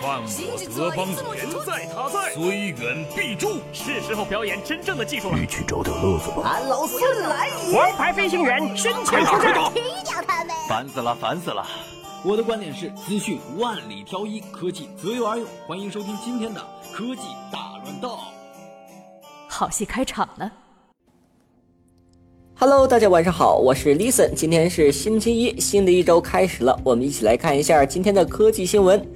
犯我德邦人在他在，虽远必诛。是时候表演真正的技术了。一起找点乐子吧。俺老孙来也！王牌飞行员身前出战，踢掉他们！烦死了，烦死了！我的观点是：资讯万里挑一，科技择优而用。欢迎收听今天的科技大乱斗。好戏开场了。Hello，大家晚上好，我是 Listen，今天是星期一，新的一周开始了，我们一起来看一下今天的科技新闻。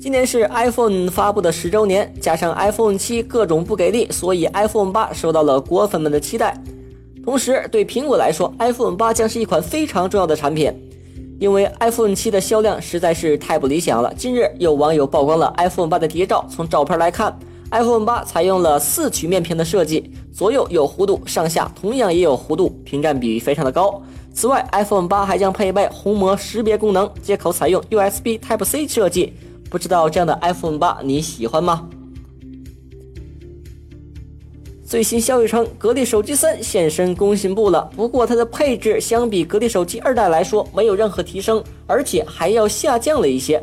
今年是 iPhone 发布的十周年，加上 iPhone 七各种不给力，所以 iPhone 八受到了果粉们的期待。同时，对苹果来说，iPhone 八将是一款非常重要的产品，因为 iPhone 七的销量实在是太不理想了。近日，有网友曝光了 iPhone 八的谍照，从照片来看。iPhone 八采用了四曲面屏的设计，左右有弧度，上下同样也有弧度，屏占比非常的高。此外，iPhone 八还将配备虹膜识别功能，接口采用 USB Type C 设计。不知道这样的 iPhone 八你喜欢吗？最新消息称，格力手机三现身工信部了。不过它的配置相比格力手机二代来说没有任何提升，而且还要下降了一些。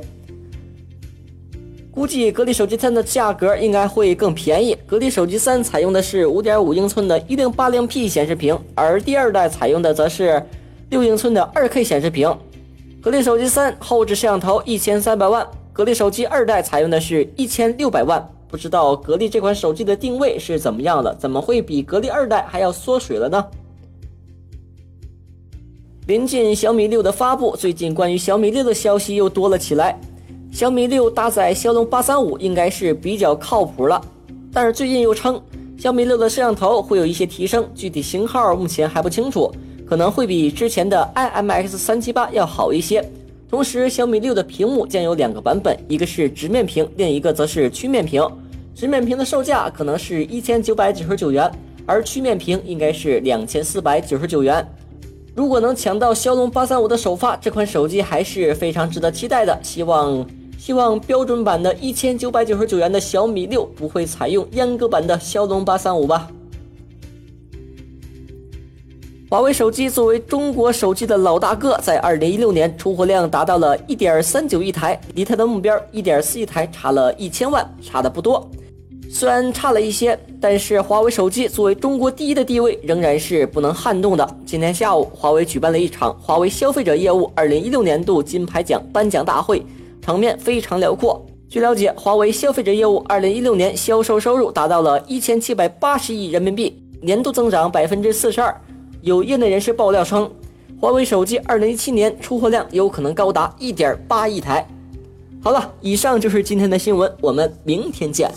估计格力手机三的价格应该会更便宜。格力手机三采用的是5.5英寸的 1080P 显示屏，而第二代采用的则是6英寸的 2K 显示屏。格力手机三后置摄像头1300万，格力手机二代采用的是一千六百万。不知道格力这款手机的定位是怎么样的？怎么会比格力二代还要缩水了呢？临近小米六的发布，最近关于小米六的消息又多了起来。小米六搭载骁龙八三五应该是比较靠谱了，但是最近又称小米六的摄像头会有一些提升，具体型号目前还不清楚，可能会比之前的 IMX 三七八要好一些。同时，小米六的屏幕将有两个版本，一个是直面屏，另一个则是曲面屏。直面屏的售价可能是一千九百九十九元，而曲面屏应该是两千四百九十九元。如果能抢到骁龙八三五的首发，这款手机还是非常值得期待的。希望。希望标准版的一千九百九十九元的小米六不会采用阉割版的骁龙八三五吧。华为手机作为中国手机的老大哥，在二零一六年出货量达到了一点三九亿台，离它的目标一点四亿台差了一千万，差的不多。虽然差了一些，但是华为手机作为中国第一的地位仍然是不能撼动的。今天下午，华为举办了一场华为消费者业务二零一六年度金牌奖颁奖大会。场面非常辽阔。据了解，华为消费者业务二零一六年销售收入达到了一千七百八十亿人民币，年度增长百分之四十二。有业内人士爆料称，华为手机二零一七年出货量有可能高达一点八亿台。好了，以上就是今天的新闻，我们明天见。